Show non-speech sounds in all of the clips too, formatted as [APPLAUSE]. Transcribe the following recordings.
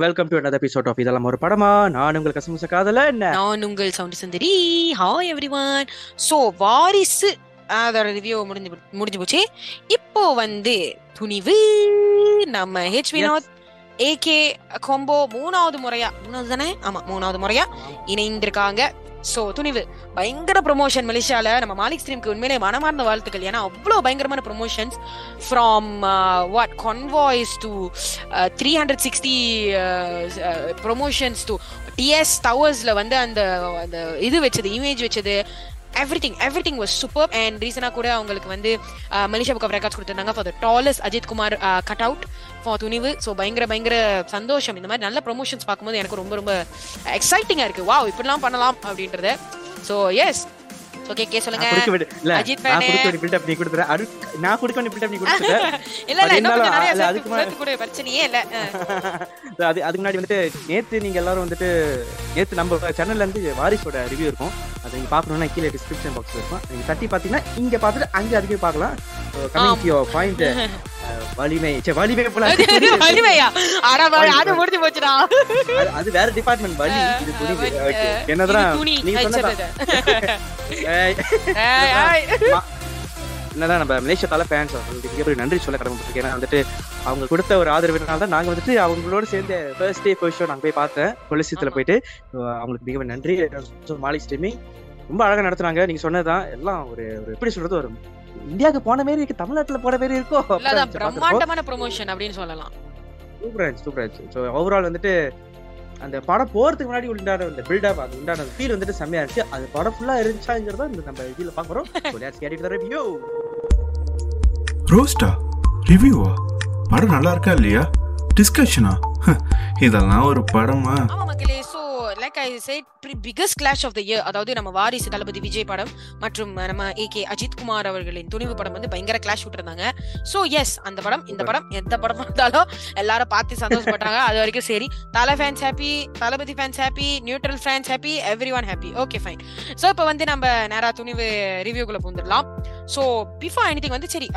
Welcome to another episode of இதெல்லாம் ஒரு படமா? நான் உங்கள் கசமுச காதல என்ன? நான் உங்கள் sound Sundari. Hi everyone so Varisu அதோட ரிவ்யூ முடிஞ்சு முடிஞ்சு போச்சு. இப்போ வந்து துணிவு. நம்ம ஹெச் வினோத் ஏகே கொம்போ மூணாவது முறையா மூணாவது தானே? ஆமா மூணாவது முறையா இணைந்திருக்காங்க. சோ துணிவு. பயங்கர ப்ரொமோஷன் மலேசியால. நம்ம மாலிக் ஸ்ட்ரீம்க்கு உண்மையிலே மனமார்ந்த வாழ்த்துக்கள். ஏன்னா அவ்வளவு பயங்கரமான promotions from what convoys to three hundred sixty promotions to DS டவர்ஸ்ல வந்து அந்த அந்த இது வச்சது இமேஜ் வச்சது. Everything was super and ரீசனாக கூட அவங்களுக்கு வந்து மலேசியா புக் ஆஃப் ரெக்கார்ட்ஸ் கொடுத்துருந்தாங்க for the tallest Ajith Kumar cut out for Thunivu. So பயங்கர பயங்கர சந்தோஷம். இந்த மாதிரி நல்ல ப்ரொமோஷன்ஸ் பார்க்கும்போது எனக்கு ரொம்ப ரொம்ப எக்ஸைட்டிங்காக இருக்கு. வா இப்படிலாம் பண்ணலாம் அப்படின்றத. ஸோ எஸ் ஓகே கே சொல்லுங்க நான் கொடுக்க வேண்டிய- இல்ல, அஜித் நான் fan. கொடுக்க வேண்டிய build-up நீ கொடுத்துற. அடு- நான் கொடுக்க வேண்டிய நீ. [LAUGHS] இல்ல இல்ல இன்னும் நிறைய அதுக்கு சேர்த்து கூட பிரச்சனையே இல்ல [LAUGHS] அஹ். அது அதுக்கு முன்னாடி வந்துட்டு நேத்து நீங்க எல்லாரும் வந்துட்டு நேத்து நம்ம சேனல்ல இருந்து வாரிசோட ரிவ்யூ இருக்கும் அதை நீங்க பாக்கணும்னா கீழே டிஸ்கிரிப்ஷன் பாக்ஸ்ல இருக்கும் நீங்க தட்டி பாத்தீங்கன்னா இங்க பாத்துட்டு அங்க அதுக்கே பார்க்கலாம் கமிங் டு பாயிண்ட் வலிமை சே வலிமை போல [LAUGHS] வலிமையா? அட வா- வலி, அது வலி. முடிஞ்சு போச்சுடா. அது- அது வேற டிபார்ட்மெண்ட் வலி இது புரியுது என்னதான் சொன்னதான். ஏய், ஏய், நம்ம மலேசியா தலை ஃபேன்ஸ் மிகப்பெரிய நன்றி சொல்ல கடமைப்பட்டிருக்கேன். ஏன்னா வந்துட்டு அவங்க கொடுத்த ஒரு ஆதரவினால தான் நாங்க வந்துட்டு அவங்களோட சேர்ந்து ஃபர்ஸ்ட் டே ஃபர்ஸ்ட் ஷோ நாங்க போய் பார்த்தேன். கொலிசியத்துல. போயிட்டு அவங்களுக்கு மிக நன்றி. மாலி ஸ்ட்ரீமிங் ரொம்ப அழகா நடத்துனாங்க. நீங்க சொன்னதுதான் எல்லாம் ஒரு ஒரு எப்படி சொல்றது ஒரு இந்தியாவுக்கு போன மாதிரி இருக்கு தமிழ்நாட்டுல போன மாதிரி இருக்கோ? பிரம்மாண்டமான ப்ரொமோஷன் அப்படின்னு சொல்லலாம். சூப்பரா இருந்துச்சு சூப்பரா இருந்துச்சு ஸோ ஓவரால் வந்துட்டு அந்த படம் போறதுக்கு முன்னாடி உண்டான அந்த பில்டப் அது உண்டான ஃபீல் வந்துட்டு செம்மையா இருந்துச்சு. அது படம் ஃபுல்லா இருந்துச்சாங்கிறத இந்த நம்ம இதுல பாக்குறோம் so let's get it the review ரோஸ்டா ரிவ்யூவா படம் நல்லா இருக்கா இல்லையா? டிஸ்கஷனா [LAUGHS] இதெல்லாம் ஒரு படமா? ஆமா மக்களே so like I said biggest clash of the year அதாவது நம்ம வாரிசு தளபதி விஜய் படம் மற்றும் நம்ம ஏ கே அஜித் குமார் அவர்களின் துணிவு படம் வந்து பயங்கர கிளாஷ் விட்டுருந்தாங்க. சோ எஸ் அந்த படம் இந்த படம் எந்த படம் இருந்தாலும் எல்லாரும் பார்த்து சந்தோஷப்பட்டாங்க. அது வரைக்கும் சரி Thala fans happy Thalapathy fans happy neutral fans happy everyone happy okay fine so இப்போ வந்து நம்ம நேரா துணிவு ரிவ்யூக்குள்ள போந்துடலாம். ஸோ பிஃபோர் எனிதிங் வந்து சரி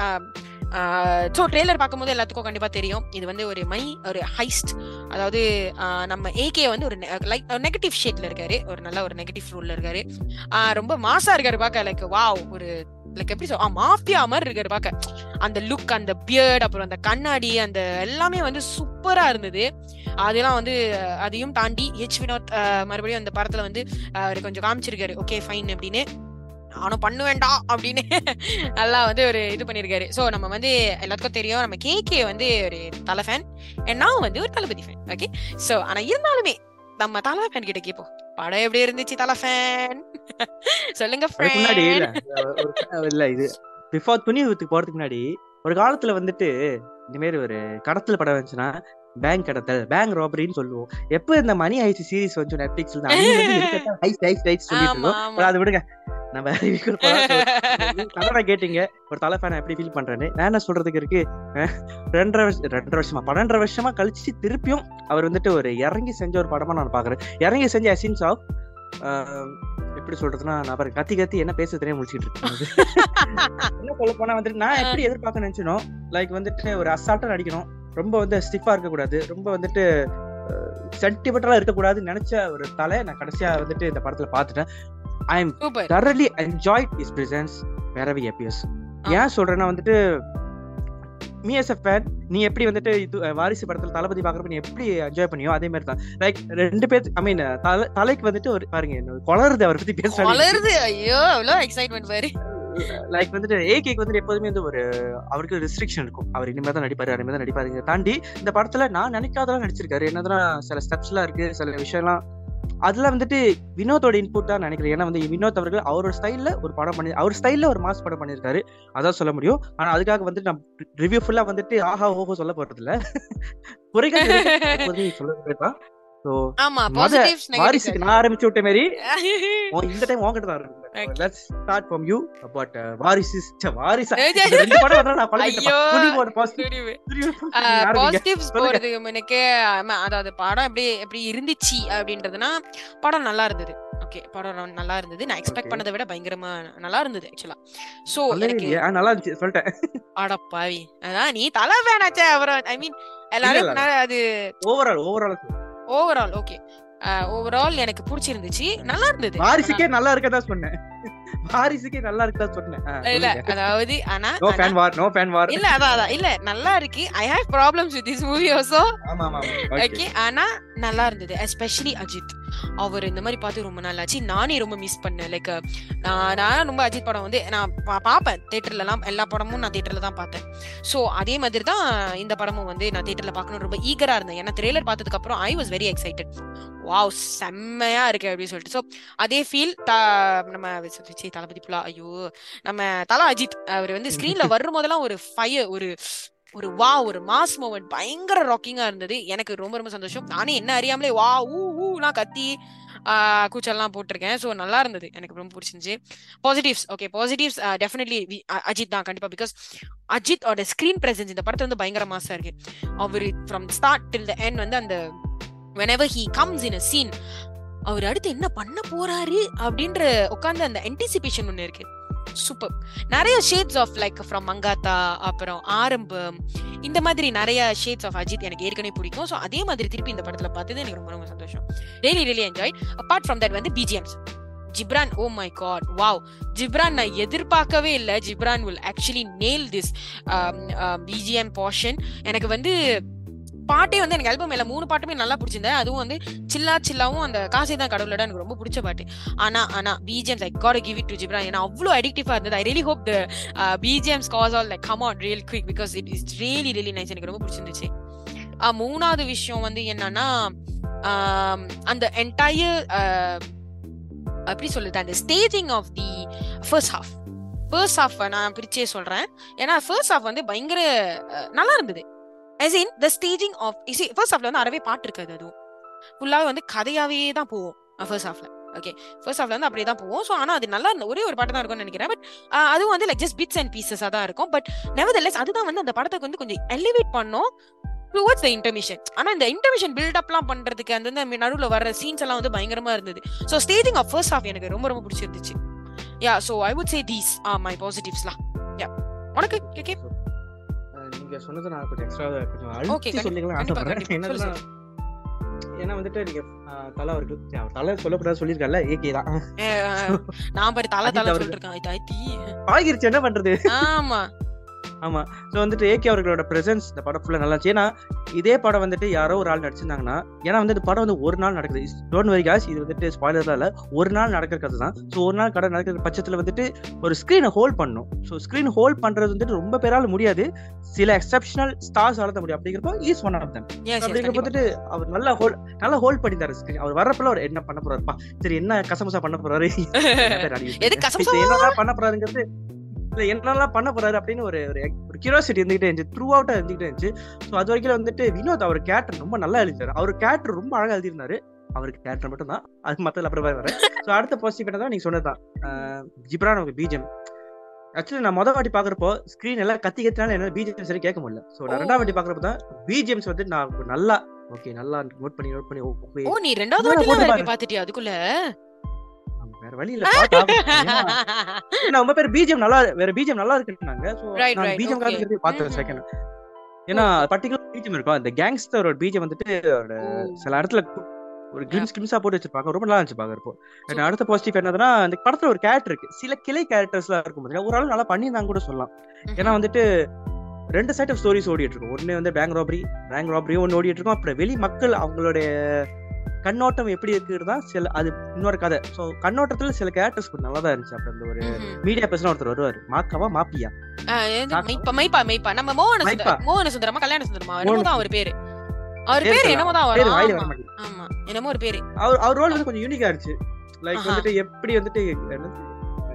ஸோ ட்ரெய்லர் பார்க்கும்போது எல்லாத்துக்கும் கண்டிப்பாக தெரியும். இது வந்து ஒரு மை ஒரு ஹைஸ்ட் அதாவது நம்ம ஏகே வந்து ஒரு லைக் நெகட்டிவ் ஷேட்ல இருக்காரு. ஒரு நல்ல ஒரு நெகட்டிவ் ரூல்ல இருக்காரு. ரொம்ப மாசா இருக்காரு பார்க்க லைக் வாவ் ஒரு லைக் எப்படி சொல் மாஃபியா மாதிரி இருக்காரு பார்க்க. அந்த லுக் அந்த பியர்ட் அப்புறம் அந்த கண்ணாடி அந்த எல்லாமே வந்து சூப்பரா இருந்தது. அதெல்லாம் வந்து அதையும் தாண்டி ஹெச் வினோத் மறுபடியும் அந்த படத்துல வந்து அவர் அவரு கொஞ்சம் காமிச்சிருக்காரு. ஓகே ஃபைன் அப்படின்னு. நானும் பண்ணுவேண்டா அப்படின்னு நல்லா வந்து ஒரு இது பண்ணிருக்காரு. சோ நம்ம வந்து எல்லாத்துக்கும் தெரியும். நம்ம கேகே வந்து ஒரு தலை ஃபேன் நான் வந்து ஒரு தளபதி ஃபேன் ஓகே சோ ஆனா இருந்தாலுமே நம்ம தலை ஃபேன் கிட்ட கேப்போம். படம் எப்படி இருந்துச்சு தலை ஃபேன் சொல்லுங்க இல்ல. இது பிஃபோர் துணி போறதுக்கு முன்னாடி ஒரு காலத்துல வந்துட்டு இந்த மாதிரி ஒரு கடத்தல் படம் வந்துச்சுன்னா பேங்க் கடத்தல் பேங்க் ராபரின்னு சொல்லுவோம். எப்ப இந்த மணி ஐசி சீரிஸ் வந்து நெட்ஃபிளிக்ஸ்ல அது விடுங்க. நம்ம [LAUGHS] படம் [LAUGHS] கனடா கேட்டீங்க. ஒரு தலை ஃபேன் எப்படி ஃபீல் பண்றேன்னு. நான் என்ன சொல்றதுக்கு இருக்கு? ரெண்டரை வருஷம் ரெண்டரை வருஷமா? பன்னெண்டரை வருஷமா கழிச்சு திருப்பியும் அவர் வந்துட்டு ஒரு இறங்கி செஞ்ச ஒரு படமா நான் பாக்குறேன் இறங்கி செஞ்ச எசன்ஸ் ஆஃப் எப்படி சொல்றதுன்னா நான் கத்தி கத்தி என்ன பேச தெரியாம முடிச்சிட்டு இருக்கேன் [LAUGHS] என்ன சொல்ல போனா வந்துட்டு நான் எப்படி எதிர்பார்க்க நினைச்சனோ லைக் வந்துட்டு ஒரு அசால்ட்டா நடிக்கணும். ரொம்ப வந்து ஸ்டிஃபா இருக்க கூடாது ரொம்ப வந்துட்டு சென்டிமெண்டலா இருக்கக்கூடாதுன்னு நினைச்ச ஒரு தலை நான் கடைசியா வந்துட்டு இந்த படத்துல பாத்துட்டேன் I am enjoyed his presence wherever he appears. ஏன் சொல்றேன்னா வந்துட்டு மீ எஸ் ஃபேன் நீ எப்படி வந்துட்டு இது வாரிசு படத்துல தளபதி பாக்குறப்ப நீ எப்படி என்ஜாய் பண்ணியோ அதே மாதிரி தான். லைக் ரெண்டு பேர் ஐ மீன் தலைக்கு வந்துட்டு ஒரு பாருங்க குளருது அவரை பத்தி பேசுறாங்க வளருது ஐயோ எவ்வளவு எக்ஸைட்மெண்ட் பாரு லைக் வந்துட்டு ஏகேக்கு வந்துட்டு எப்போதுமே வந்து ஒரு அவருக்கு ரெஸ்ட்ரிக்ஷன் இருக்கும். அவர் இனிமே தான் நடிப்பாரு இனிமே தான் நடிப்பாருங்க தாண்டி இந்த படத்துல நான் நினைக்காதெல்லாம் நடிச்சிருக்காரு. என்னதான் சில ஸ்டெப்ஸ் எல்லாம் இருக்கு சில விஷயம்லாம் அதுல வந்துட்டு வினோத்தோட இன்புட் தான் நினைக்கிறேன். ஏன்னா வந்து வினோத் அவர்கள் அவரோட ஸ்டைல்ல ஒரு படம் பண்ணி அவர் ஸ்டைல்ல ஒரு மாஸ் படம் பண்ணிருக்காரு அதான் சொல்ல முடியும். ஆனா அதுக்காக வந்துட்டு நான் ரிவ்யூ ஃபுல்லா வந்துட்டு ஆஹா ஓஹோ சொல்ல போறது இல்ல குறைகள் சொல்ல ஸோ நான் ஆரம்பிச்சு விட்ட உன் இந்த டைம் உன்கிட்ட தான். லெட்ஸ் ஸ்டார்ட் யூ வாரிசு வாரிசா ரெண்டு படம் நான் பாசிட்டிவ்ஸ். போறதுக்கு முன்னக்கே ஆமா, அதாவது படம் எப்படி எப்படி இருந்துச்சு அப்படின்றதுனா படம் நல்லா இருந்தது. ஓகே படம் நல்லா இருந்தது. நான் எக்ஸ்பெக்ட். பண்ணதை விட பயங்கரமா நல்லா இருந்தது ஆக்சுவலா சோ எனக்கு நல்லா இருந்துச்சு. சொல்லிட்டேன். அடப்பாவி அதான் நீ தலை வேணாச்சே அப்புறம் ஐ மீன் எல்லாரும் அது overall overall overall okay overall எனக்கு பிடிச்சிருந்துச்சு. நல்லா இருந்தது. வாரிசுக்கே நல்லா இருக்கதா சொன்னேன். வாரிசுக்கே நல்லா இருக்கதா சொன்னேன். இல்ல. அதாவது ஆனா no fan war no fan war இல்ல அதான் அதான் இல்ல நல்லா இருக்கு. I have problems with this movie also ஆமா ஆமா ஓகே ஆனா நல்லா இருந்தது எஸ்பெஷலி அஜித். அவர் இந்த மாதிரி பார்த்து ரொம்ப நாள் ஆச்சு. நானே ரொம்ப மிஸ் பண்ணேன். லைக் நான் நான் ரொம்ப அஜித் படம் வந்து நான் பார்ப்பேன். தேட்டர்ல எல்லாம் எல்லா படமும் நான் தேட்டர்ல தான் பார்த்தேன். சோ அதே மாதிரி தான் இந்த படமும் வந்து நான் தேட்டர்ல பார்க்கணும் ரொம்ப ஈகரா இருந்தேன். ஏன்னா ட்ரெய்லர் பார்த்ததுக்கு அப்புறம் I was very excited wow செம்மையா இருக்கு அப்படின்னு சொல்லிட்டு. ஸோ அதே ஃபீல் நம்ம தளபதி புலா ஐயோ நம்ம தலா அஜித் அவர் வந்து ஸ்கிரீன்ல வரும் போதெல்லாம் ஒரு ஃபயர் ஒரு ஒரு வா ஒரு மாஸ் மூமெண்ட் பயங்கர ராக்கிங்கா இருந்தது. எனக்கு ரொம்ப ரொம்ப சந்தோஷம். நானே என்ன அறியாமலே வா ஊ ஊ நான் கத்தி ஆஹ் கூச்சல்லாம் போட்டிருக்கேன். ஸோ நல்லா இருந்தது. எனக்கு ரொம்ப பிடிச்சிருந்துச்சு. Positives okay positives definitely Ajith தான் கண்டிப்பா. பிகாஸ் அஜித் ஓட ஸ்கிரீன் பிரசன்ஸ் இந்த படத்துல வந்து பயங்கர மாசா இருக்கு. அவர் from start till the end வந்து அந்த whenever he comes in a scene அவர் அடுத்து என்ன பண்ண போறாரு அப்படின்ற உட்காந்து அந்த என்டிசிபேஷன் ஒண்ணு இருக்கு. சூப்பர் நிறைய shades of like from Mankatha அப்புறம் ஆரம்பம் இந்த மாதிரி நிறைய ஷேட்ஸ் ஆஃப் அஜித் எனக்கு ஏற்கனவே பிடிக்கும். ஸோ அதே மாதிரி திருப்பி இந்த படத்துல பார்த்தது எனக்கு ரொம்ப ரொம்ப சந்தோஷம். Really really enjoy apart from that வந்து BGMs Ghibran oh my God wow Ghibran நான் எதிர்பார்க்கவே இல்லை. Ghibran will actually nail this BGM portion எனக்கு வந்து பாட்டே வந்து எனக்கு ஆல்பம் மேல மூணு பாட்டுமே நல்லா பிடிச்சிருந்தேன் அதுவும் வந்து சில்லா சில்லாவும் அந்த காசை தான் கடவுளோட எனக்கு ரொம்ப பிடிச்ச பாட்டு. ஆனா ஆனா BGMs I got give it to ஜிப்ரா ஏன்னா அவ்வளோ அடிக்டிவா இருந்தது. I really hope the BGMs goes all like come on real quick because it is really really nice எனக்கு ரொம்ப பிடிச்சிருந்துச்சு. மூணாவது விஷயம் வந்து என்னன்னா அந்த என்டையர் எப்படி சொல்லுது அந்த staging of the first half first half நான் பிரிச்சே சொல்றேன். ஏன்னா ஃபர்ஸ்ட் ஹாஃப் வந்து பயங்கர நல்லா இருந்தது. As in the staging of EC first ஹாஃப்ல வந்து அறவே பாட்டு இருக்காது அதுவும். ஃபுல்லாகவே வந்து கதையாவே தான் போவோம். ஃபர்ஸ்ட் ஹாஃப்ல ஓகே ஃபர்ஸ்ட் ஹாஃப்ல வந்து அப்படியே தான் போவோம். ஸோ ஆனால் அது நல்லா இருந்த ஒரே ஒரு பாட்டு தான் இருக்கும்னு நினைக்கிறேன். பட் அதுவும் வந்து லைக் ஜஸ்ட் பிட்ஸ் அண்ட் பீசஸாக தான் இருக்கும். பட் நெவர்தெல்லஸ் அதுதான் வந்து அந்த படத்துக்கு வந்து கொஞ்சம் எலிவேட் பண்ணோம் டுவர்ட்ஸ் த இன்டர்மிஷன் ஆனால் இந்த இன்டர்மிஷன் பில்டப்லாம் பண்ணுறதுக்கு அந்த நடுவில் வர சீன்ஸ் எல்லாம் வந்து பயங்கரமாக இருந்தது. So staging of first half எனக்கு ரொம்ப ரொம்ப பிடிச்சிருந்துச்சு. Yeah so I would say these ah my பாசிட்டிவ்ஸ்லாம் yeah உனக்கு ஓகே நீங்க சொன்னது நான் கொஞ்சம் எக்ஸ்ட்ரா கொஞ்சம் அழுத்தி சொல்லிக்கலாம் ஆசைப்படுறேன். என்னன்னா ஏன்னா வந்துட்டு நீங்க தலை அவர்கள் சரி, அவர் தலை சொல்லக்கூடாது சொல்லியிருக்காருல்ல ஏகே தான். நான் பாரு தலை தலை. சொல்லிட்டு இருக்கேன் ஆகிருச்சு என்ன பண்றது? ஆமா. ஆமா. ஸோ வந்துட்டு ஏகே அவர்களோட பிரசன்ஸ் இந்த படம் ஃபுல்லா நல்லா இருந்துச்சு. ஏன்னா இதே படம் வந்துட்டு யாரோ ஒரு ஆள் நடிச்சிருந்தாங்கன்னா ஏன்னா வந்து இந்த படம் வந்து ஒரு நாள் நடக்குது. டோன்ட் வரி காஸ் இது வந்துட்டு ஸ்பாய்லர்லாம் இல்ல. ஒரு நாள் நடக்கிற கதை தான். ஸோ ஒரு நாள் கடை நடக்கிற பட்சத்துல வந்துட்டு ஒரு ஸ்க்ரீனை ஹோல்ட் பண்ணும் ஸோ ஸ்க்ரீன் ஹோல்ட் பண்றது வந்துட்டு ரொம்ப பேரால முடியாது. சில எக்ஸப்ஷனல் ஸ்டார்ஸ் ஆள முடியும். அப்படிங்கிறப்போ ஈஸ் ஒன் ஆஃப் தம் அப்படிங்கிறப்ப வந்துட்டு அவர் நல்லா ஹோல்ட் நல்லா ஹோல்ட் பண்ணி தர ஸ்க்ரீன் அவர் வரப்பல அவர் என்ன பண்ண போறாருப்பா? சரி என்ன கசமசா பண்ண போறாரு? [LAUGHS] எது கசமுசா? பண்ண போறாருங்கிறது இல்ல என்னெல்லாம் பண்ண போறாரு அப்படின்னு ஒரு ஒரு கியூரியாசிட்டி இருந்துகிட்டே இருந்துச்சு. த்ரூ அவுட்டா இருந்துகிட்டே இருந்துச்சு. ஸோ அது வரைக்கும் வந்துட்டு வினோத் அவர் கேரக்டர் ரொம்ப நல்லா எழுதிட்டாரு அவர் கேரக்டர் ரொம்ப அழகா எழுதியிருந்தாரு. அவருக்கு கேரக்டர் மட்டும் தான் அது மத்ததுல அப்புறம் வரேன் ஸோ அடுத்த பாசிட்டிவ் தான் நீங்க சொன்னதுதான். ஆஹ் ஜிப்ரான் அவங்க பீஜம் ஆக்சுவலி நான் மொதல் வாட்டி பாக்குறப்போ ஸ்கிரீன் எல்லாம் கத்தி கத்தினால என்ன பிஜிஎம் சரி கேட்க முடியல. ஸோ நான். ரெண்டாவது வாட்டி பாக்குறப்ப தான் பிஜிஎம்ஸ் வந்து நான் நல்லா ஓகே நல்லா நோட் பண்ணி நோட் பண்ணி. ஓ நீ ரெண்டாவது. போய் பாத்துட்டியா அதுக்குள்ள? வேற வழி இல்ல ரொம்ப பேர் பிஜிஎம் நல்லா வேற பிஜிஎம் நல்லா இருக்குன்னாங்க சோ நான் பிஜிஎம். காரணம் பார்த்தேன் Mhm. செகண்ட் ஏன்னா பர்டிகுலர் பிஜிஎம் இருக்கும். அந்த கேங்ஸ்டரோட பிஜிஎம் வந்துட்டு அவரோட சில இடத்துல ஒரு கிளிம்ஸ் கிளிம்ஸா போட்டு வச்சிருப்பாங்க. ரொம்ப நல்லா இருந்துச்சு பாக்குறப்போ. அடுத்த பாசிட்டிவ் என்னதுன்னா அந்த படத்துல ஒரு கேரக்டர் இருக்கு. சில கிளை கேரக்டர்ஸ்லாம் இருக்கும் பாத்தீங்கன்னா ஒரு ஆள் நல்லா பண்ணியிருந்தாங்க கூட சொல்லலாம். ஏன்னா வந்துட்டு ரெண்டு சைட் ஆஃப் ஸ்டோரிஸ் ஓடிட்டு இருக்கும். ஒண்ணு வந்து பேங்க் ராபரி பேங்க் ராபரியும் ஒன்று ஓடிட்டு இருக்கும். அப்புறம் வெளி மக்கள் அவங்களுடைய கண்ணோட்டம் எப்படி இருக்குறது தான் சில அது இன்னொரு கதை. ஸோ கண்ணோட்டத்துல சில கேரக்டர்ஸ் நல்லா தான் இருந்துச்சு. அப்புறம் அந்த ஒரு மீடியா பர்சன் ஒருத்தர் வருவாரு. மாக்காவா மாப்பியா? மைப்பா மைப்பா நம்ம மோகன. மோகன சுந்தரமா கல்யாண சுந்தரமா? என்னமோ அவர் பேரு. அவர் பேரு. என்னமோ தான் வரும். ஆமா. என்னமோ ஒரு பேரு. அவர் அவர் ரோல் வந்து கொஞ்சம் யூனிக்கா இருந்துச்சு. லைக். வந்துட்டு எப்படி வந்துட்டு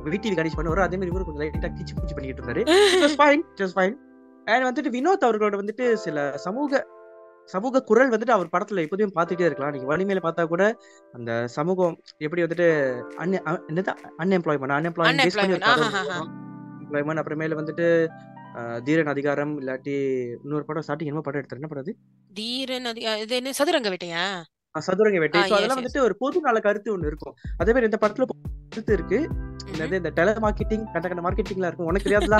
விடிவி கணேஷ் பண்ணுவாரோ. அதே மாதிரி இவரு கொஞ்சம் லைட்டா கிச்சு பிச்சு பண்ணிட்டு இருந்தாரு ஃபைன் ஜஸ்ட் ஃபைன் அண்ட் வந்துட்டு வினோத் அவர்களோட வந்துட்டு சில சமூக சமூக குரல் வந்துட்டு அவர் படத்துல எப்போதும் பார்த்துட்டே இருக்கலாம். நீங்க வலிமையில பார்த்தா கூட அந்த சமூகம் எப்படி வந்துட்டு அன்எம்ப்ளாய்மெண்ட் அன்எம்ப்ளாய்மெண்ட் அப்புறமேல வந்துட்டு தீரன் அதிகாரம் இல்லாட்டி இன்னொரு படம் ஸ்டார்டிங் என்ன படம் எடுத்தாரு என்ன படம் அது? தீரன் இது என்ன? சதுரங்க வேட்டையா? சதுரங்க வேட்டை. அதெல்லாம். வந்துட்டு ஒரு பொது நல கருத்து ஒண்ணு இருக்கும். அதே மாதிரி இந்த படத்துல கருத்து இருக்கு. இந்த டெல மார்க்கெட்டிங் கண்ட கண்ட மார்க்கெட்டிங்ல இருக்கும். உனக்கு தெரியாதுல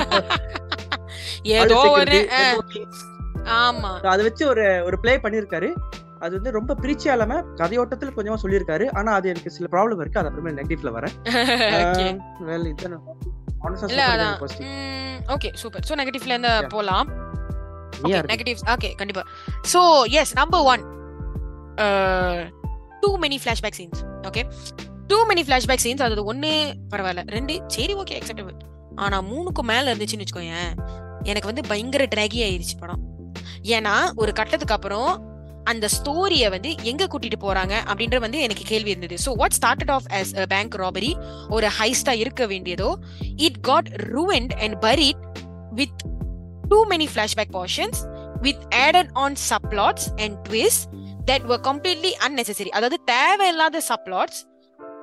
ஏதோ ஒரு. ஆமா. அதை வச்சு ஒரு ஒரு ப்ளே பண்ணிருக்காரு. அது வந்து ரொம்ப பிரிச்சியா இல்லாம கதையோட்டத்துல கொஞ்சமா சொல்லியிருக்காரு ஆனா அது எனக்கு சில ப்ராப்ளம் இருக்கு. அது அப்புறமே நெகட்டிவ்ல வரேன். [LAUGHS] Well, இதான். ஓகே சூப்பர் சோ நெகட்டிவ்ல இருந்து. போலாம். நெகட்டிவ்ஸ் ஓகே கண்டிப்பா. So yes number one too many flashback scenes okay too many flashback scenes அது ஒண்ணு பரவாயில்ல. ரெண்டு சரி ஓகே அக்செப்டபிள் ஆனா மூணுக்கு மேல இருந்துச்சுன்னு வச்சுக்கோயேன் எனக்கு வந்து பயங்கர டிராகி ஆயிருச்சு படம். ஏன்னா ஒரு கட்டத்துக்கு அப்புறம் அந்த ஸ்டோரிய வந்து எங்க கூட்டிட்டு போறாங்க அப்படின்ற வந்து எனக்கு கேள்வி இருந்தது. So what started off as a bank robbery ஒரு ஹைஸ்டா இருக்க வேண்டியதோ it got ruined and buried with too many flashback portions with added on subplots and twists that were completely unnecessary அதாவது தேவையில்லாத சப்ளாட்ஸ்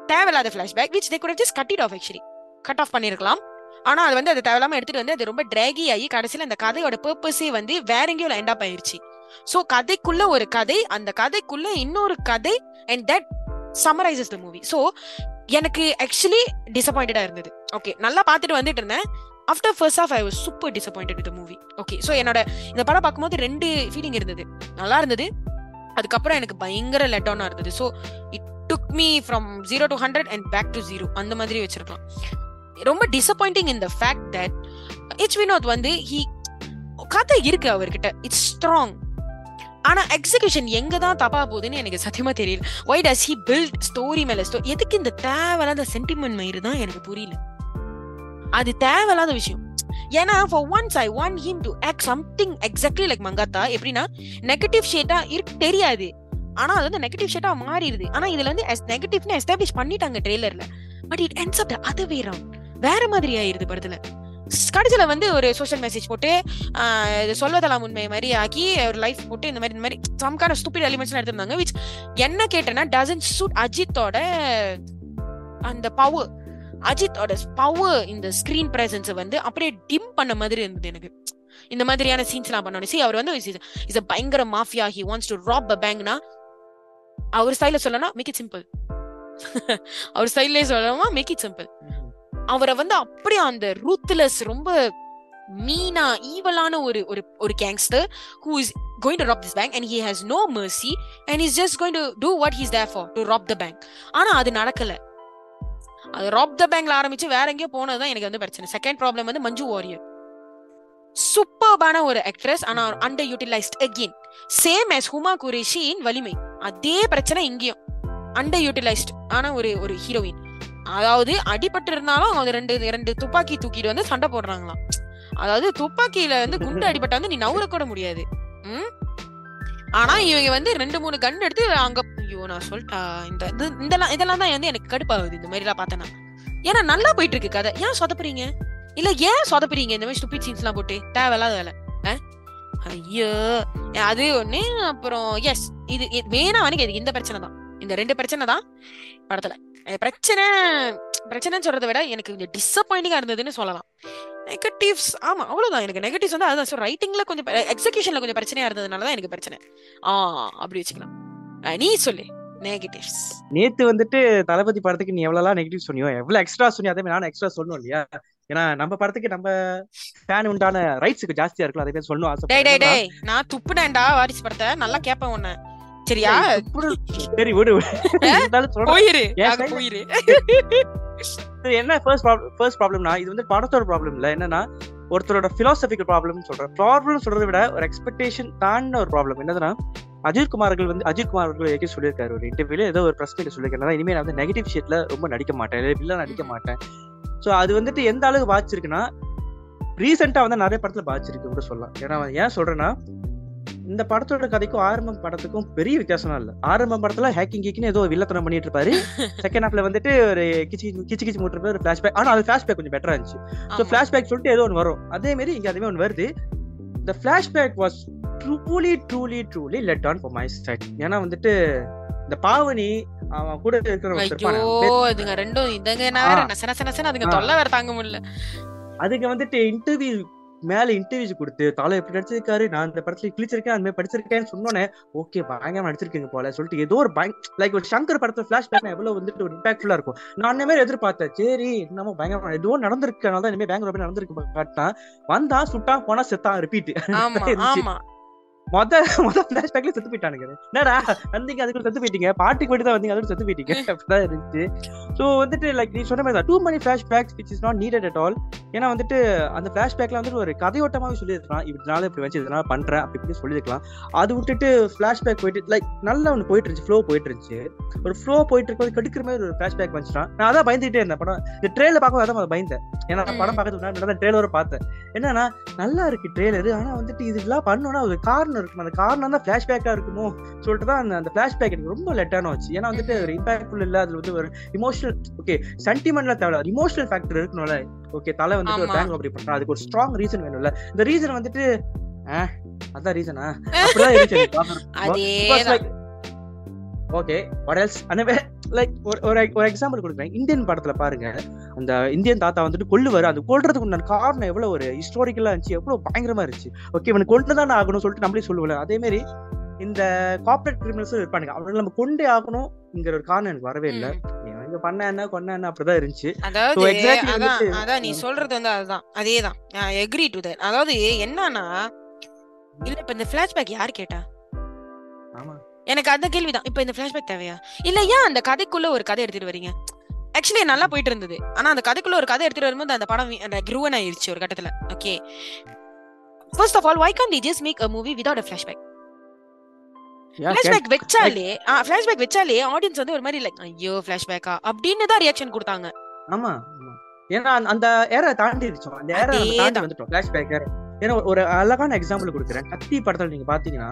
தேவையில்லாத flashback which they could just cut it off actually cut off பண்ணிருக்கலாம். ஆனா அது வந்து அது தேவையில்லாம எடுத்துட்டு வந்து அது ரொம்ப டிராகி ஆகி கடைசியில அந்த கதையோட பர்பஸே வந்து வேற எங்கேயோ எண்ட் அப் ஆயிருச்சு. சோ கதைக்குள்ள ஒரு கதை அந்த கதைக்குள்ள இன்னொரு கதை and that summarises the movie so எனக்கு ஆக்சுவலி டிசப்பாயிண்டடா இருந்தது. ஓகே நல்லா பார்த்துட்டு வந்துட்டு இருந்தேன். After first half I was super disappointed with movie okay so என்னோட இந்த படம் பார்க்கும்போது ரெண்டு ஃபீலிங் இருந்தது. நல்லா இருந்தது. அதுக்கப்புறம் எனக்கு பயங்கர லெட் இருந்தது. So it took me from zero to hundred and back to zero அந்த மாதிரி வச்சிருக்கலாம். ரொம்ப டிசப்பாயிண்டிங் இந்த ஃபேக்ட் தட் ஹெச் வினோத் வந்து ஹி கதை இருக்கு அவர்கிட்ட. இட்ஸ் ஸ்ட்ராங் ஆனா எக்ஸிகியூஷன் எங்க தான் தப்பா போகுதுன்னு எனக்கு சத்தியமா தெரியல. Why does he build story மேல ஸ்டோ எதுக்கு இந்த தேவையில்லாத சென்டிமெண்ட் மயிறு தான் எனக்கு புரியல. அது தேவையில்லாத விஷயம். ஏன்னா for once I want him to act something exactly like Mankatha. எப்படின்னா நெகட்டிவ் ஷேட்டா இருக்கு தெரியாது. ஆனா அது வந்து நெகட்டிவ் ஷேட்டா மாறிடுது. ஆனா இதுல வந்து நெகட்டிவ்னு எஸ்டாப்ளிஷ் பண்ணிட்டாங்க ட்ரெய்லர்ல but it ends up other way round வேற மாதிரி ஆயிருது படத்துல. கடைசியில வந்து ஒரு சோஷியல் மெசேஜ் போட்டு சொல்வதெல்லாம் உண்மை மாதிரி ஆக்கி ஒரு லைஃப் போட்டு இந்த மாதிரி இந்த மாதிரி சம்கார ஸ்டூபிட் எலிமெண்ட்ஸ் எடுத்திருந்தாங்க விச் என்ன கேட்டேன்னா டசன் சூட் அஜித்தோட அந்த பவர் அஜித்தோட பவர் இந்த ஸ்கிரீன் பிரசன்ஸ் வந்து அப்படியே டிம் பண்ண மாதிரி இருந்தது எனக்கு. இந்த மாதிரியான சீன்ஸ் எல்லாம் பண்ணணும் சி அவர் வந்து இஸ் அ பயங்கர mafia he wants to rob a பேங்க்னா அவர் ஸ்டைல சொல்லனா மேக் இட் சிம்பிள் அவர் ஸ்டைல்லே சொல்லணுமா மேக் இட் சிம்பிள் அவரை வந்து அப்படியே அந்த ரூத்லெஸ் ரொம்ப மீனா ஈவலான ஒரு ஒரு ஒரு gangster who is going to rob this bank and he has no mercy and is just going to do what he's there for to rob the bank ஆனா அது நடக்கல. அது ராப் த பேங்க்ல ஆரம்பிச்சு வேற எங்கேயோ போனதுதான் எனக்கு வந்து பிரச்சனை. செகண்ட் ப்ராப்ளம் வந்து மஞ்சு வாரியர் சூப்பர்பான ஒரு ஆக்ட்ரஸ் ஆனா under utilised again same as Huma Qureshi in Valimai அதே பிரச்சனை இங்கேயும். அண்டர் யூட்டிலைஸ்ட் ஆன ஒரு ஒரு ஹீரோயின் அதாவது அடிபட்டு இருந்தாலும் அவங்க ரெண்டு ரெண்டு துப்பாக்கி தூக்கிட்டு வந்து சண்டை போடுறாங்களாம். அதாவது துப்பாக்கியில வந்து குண்டு அடிபட்டா வந்து நீ நவுற கூட முடியாது. ம்? ஆனா இவங்க வந்து ரெண்டு மூணு கன் எடுத்து அங்க ஐயோ நான் சொல்லிட்டா இந்த இது- இதெல்லாம் இதெல்லாம் தான் வந்து எனக்கு கடுப்பாகுது இந்த மாதிரி எல்லாம் பார்த்தேன்னா ஏன்னா நல்லா போயிட்டு இருக்கு கதை. ஏன் சொதப்புறீங்க? இல்ல ஏன் சொதப்புறீங்க இந்த மாதிரி ஸ்டூபிட் சீன்ஸ் எல்லாம் போட்டு? தேவையில்லாத வேலை. ஐயோ. அது ஒண்ணு. அப்புறம் எஸ் இது மெயினா வந்து எனக்கு இந்த பிரச்சனை தான். இந்த ரெண்டு பிரச்சனை தான் படத்துல. பிரச்சனை பிரச்சனைன்னு சொல்றதை விட எனக்கு கொஞ்சம் டிசப்பாயிண்டிங்கா இருந்ததுன்னு சொல்லலாம். நெகட்டிவ்ஸ் ஆமா அவ்வளவுதான். எனக்கு நெகட்டிவ்ஸ் வந்து அதுதான். ஸோ ரைட்டிங்ல கொஞ்சம் எக்ஸிகியூஷன்ல கொஞ்சம் பிரச்சனையா இருந்ததுனால தான் எனக்கு பிரச்சனை. ஆ அப்படி வச்சுக்கலாம். நீ சொல்லு. நெகட்டிவ்ஸ் நேத்து வந்துட்டு தளபதி படத்துக்கு நீ எவ்வளவு நெகட்டிவ் சொன்னியோ எவ்வளவு எக்ஸ்ட்ரா சொன்னியோ அதே மாதிரி நானும் எக்ஸ்ட்ரா சொல்லணும் இல்லையா? ஏன்னா நம்ம படத்துக்கு நம்ம ஃபேன் உண்டான ரைட்ஸுக்கு ஜாஸ்தியா இருக்கலாம் அதே மாதிரி சொல்லணும் டேய் நான் துப்புனேன்டா வாரிசு படத்தை. நல்லா கேப்பேன் உன்ன. சரியா? சரி விடு போயிரு. போயிரு. என்ன ஃபர்ஸ்ட் ப்ராப்ளம் ஃபர்ஸ்ட் ப்ராப்ளம்னா இது வந்து படத்தோட ப்ராப்ளம் இல்ல. என்னன்னா ஒருத்தரோட பிலாசபிக்கல் ப்ராப்ளம் சொல்றேன். ப்ராப்ளம் சொல்றதை விட ஒரு எக்ஸ்பெக்டேஷன் தாண்டின ஒரு ப்ராப்ளம் என்னதுன்னா அஜித் குமார் அவர்கள் வந்து அஜித் குமார் அவர்கள் ஏற்கனவே சொல்லியிருக்காரு ஒரு இன்டர்வியூல ஏதோ ஒரு பிரஸ் மீட் சொல்லியிருக்காரு. இனிமே நான் வந்து நெகட்டிவ் ஷேட்ல ரொம்ப நடிக்க மாட்டேன். வில்லன் நடிக்க மாட்டேன். ஸோ அது வந்துட்டு எந்த அளவுக்கு பாதிச்சிருக்குன்னா ரீசெண்டா வந்து நிறைய படத்துல பாதிச்சிருக்கு கூட சொல்லலாம். ஏன்னா ஏன் சொல்றேன்னா இந்த படத்தோட கதைக்கும் ஆரம்ப படத்துக்கும் பெரிய வித்தியாசம் இல்ல. ஆரம்ப படத்துல ஹேக்கிங் கீக்கின்னு ஏதோ வில்லத்தனம் பண்ணிட்டு இருப்பாரு செகண்ட் [LAUGHS] ஹாஃப்ல வந்துட்டு ஒரு கிச்சி கிச்சி கிச்சி மூட்டு ஒரு ஃபிளாஷ்பேக் ஆனா அது ஃபிளாஷ்பேக் கொஞ்சம் பெட்டரா இருந்துச்சு. ஸோ. ஃபிளாஷ்பேக் சொல்லிட்டு ஏதோ ஒன்று வரும். அதே மாதிரி இங்க அதுவே ஒன்று வருது. இந்த flashback was truly truly truly let on for my side ஏன்னா வந்துட்டு இந்த பாவனி அவன் கூட இருக்கிற இதுங்க ரெண்டும் இதுங்க அதுங்க. தொல்லை வேற தாங்க முடியல. அதுக்கு வந்துட்டு இன்டர்வியூ மேல இன்டர்வியூஸ் கொடுத்து தலை எப்படி நடிச்சிருக்காரு நான் இந்த படத்துல கிழிச்சிருக்கேன் அந்த மாதிரி படிச்சிருக்கேன்னு சொன்னோன்னே ஓகே பயங்கரமா நடிச்சிருக்கீங்க போல சொல்லிட்டு ஏதோ ஒரு பயங் லைக் ஒரு சங்கர் படத்துல பிளாஷ் பேக் எவ்வளவு வந்துட்டு ஒரு இம்பாக்ட்ஃபுல்லா இருக்கும். நான் அந்த மாதிரி எதிர்பார்த்தேன். சரி என்னமோ பயங்கரமா ஏதோ நடந்திருக்கு. அதனால தான் இனிமே பேங்க் ராபரி நடந்திருக்கு காட்டான் வந்தா சுட்டான் போனா செத்தான் [LAUGHS] ரிப்பீட் மொத மொத பிளாஷ்பேக்ல செத்து போயிட்டானுங்க என்னடா வந்தீங்க அதுக்குள்ள செத்து போயிட்டீங்க. பாட்டுக்கு போயிட்டு தான் வந்தீங்க அதுக்கு செத்து போயிட்டீங்க. [LAUGHS] அப்படிதான் இருந்துச்சு. ஸோ வந்துட்டு லைக் நீ சொன்ன மாதிரி தான். Too many flashbacks which is not needed at all ஏன்னா வந்துட்டு அந்த ஃபிளாஷ்பேக்ல வந்துட்டு ஒரு கதையோட்டமாவே சொல்லியிருக்கலாம். இதனால இப்படி வச்சு இதனால பண்றேன் அப்படி இப்படி சொல்லியிருக்கலாம். அது விட்டுட்டு ஃபிளாஷ்பேக் போயிட்டு லைக் நல்லா ஒன்று போயிட்டு இருந்துச்சு ஃப்ளோ போயிட்டு இருந்துச்சு. ஒரு ஃப்ளோ போயிட்டு இருக்கும்போது கடுக்கிற மாதிரி ஒரு ஃபிளாஷ்பேக் வந்துச்சுட்டான் நான் அதான் பயந்துட்டே இருந்தேன். படம் இந்த ட்ரெயில பார்க்கும் அதான் பயந்தேன். ஏன்னா படம் பார்க்கறதுக்கு முன்னாடி தான் ட்ரெயிலரை பார்த்தேன். என்னன்னா நல்லா இருக்கு ட்ரெய்லர் ஆனா வந்துட்டு இதெல்லாம் பண்ணோம்னா ஒரு காரணம் இருக்கும். அந்த காரணம் தான் பிளாஷ்பேக்கா இருக்குமோ சொல்லிட்டு தான் அந்த அந்த பிளாஷ்பேக் எனக்கு ரொம்ப லெட்டான வச்சு ஏன்னா வந்துட்டு ஒரு இம்பாக்ட்ஃபுல் இல்ல அதுல வந்து ஒரு இமோஷனல் ஓகே சென்டிமெண்ட்ல தேவை இமோஷனல் ஃபேக்டர் இருக்கணும்ல ஓகே தலை வந்துட்டு ஒரு. பேங்க் அப்படி பண்றான் அதுக்கு ஒரு ஸ்ட்ராங் ரீசன் வேணும்ல. இந்த ரீசன் வந்துட்டு அதான் ரீசனா [LAUGHS] அப்படிதான் இருந்துச்சு ஓகே வாட் எல்ஸ் அந்த லைக் ஒரு ஒரு ஒரு எக்ஸாம்பிள் கொடுக்குறேன். இந்தியன் படத்துல பாருங்க. அந்த இந்தியன் தாத்தா வந்துட்டு கொல்லுவாரு. அந்த கொல்றதுக்கு உண்டான காரணம் எவ்வளவு ஒரு ஹிஸ்டாரிக்கலா இருந்துச்சு எவ்வளவு பயங்கரமா இருந்துச்சு. ஓகே இவனுக்கு கொண்டு தான் ஆகணும் சொல்லிட்டு நம்மளே சொல்லுவோம்ல. அதே மாதிரி இந்த கார்பரேட் கிரிமினல்ஸும் இருப்பானுங்க. அவங்களை நம்ம கொண்டே ஆகணும்ங்கிற ஒரு காரணம் எனக்கு வரவே இல்லை. இங்க பண்ண என்ன கொன்ன என்ன அப்படிதான் இருந்துச்சு. அதாவது அதான் நீ சொல்றது வந்து அதுதான். அதேதான். எக்ரி டு தட் அதாவது என்னன்னா இல்ல இப்ப இந்த பிளாஷ்பேக் யார் கேட்டா? எனக்கு அந்த கேள்விதான். இப்ப இந்த பிளாஷ்பேக் தேவையா? இல்ல ஏன் அந்த கதைக்குள்ள ஒரு கதை எடுத்துட்டு வரீங்க? ஆக்சுவலி நல்லா போயிட்டு இருந்தது. ஆனா அந்த கதைக்குள்ள ஒரு கதை எடுத்துட்டு வரும்போது அந்த படம் க்ரூவன் ஆயிருச்சு ஒரு கட்டத்துல. Okay first of all why can't they just make a movie without a flashback flashback வச்சாலே ஃபிளாஷ்பேக் வச்சாலே ஆடியன்ஸ் வந்து ஒரு மாதிரி லைக் ஐயோ ஃபிளாஷ்பேக்கா அப்படின்னு தான் ரியாக்ஷன் கொடுத்தாங்க. ஆமா. ஏன்னா அந்த- அந்த ஏரை தாண்டிடுச்சோம் அந்த ஏரை தாண்டி. வந்துட்டோம். பிளாஷ்பேக் ஏரை ஏன்னா ஒரு அழகான எக்ஸாம்பிள் கொடுக்குறேன். கத்தி படத்துல நீங்க பாத்தீங்கன்னா.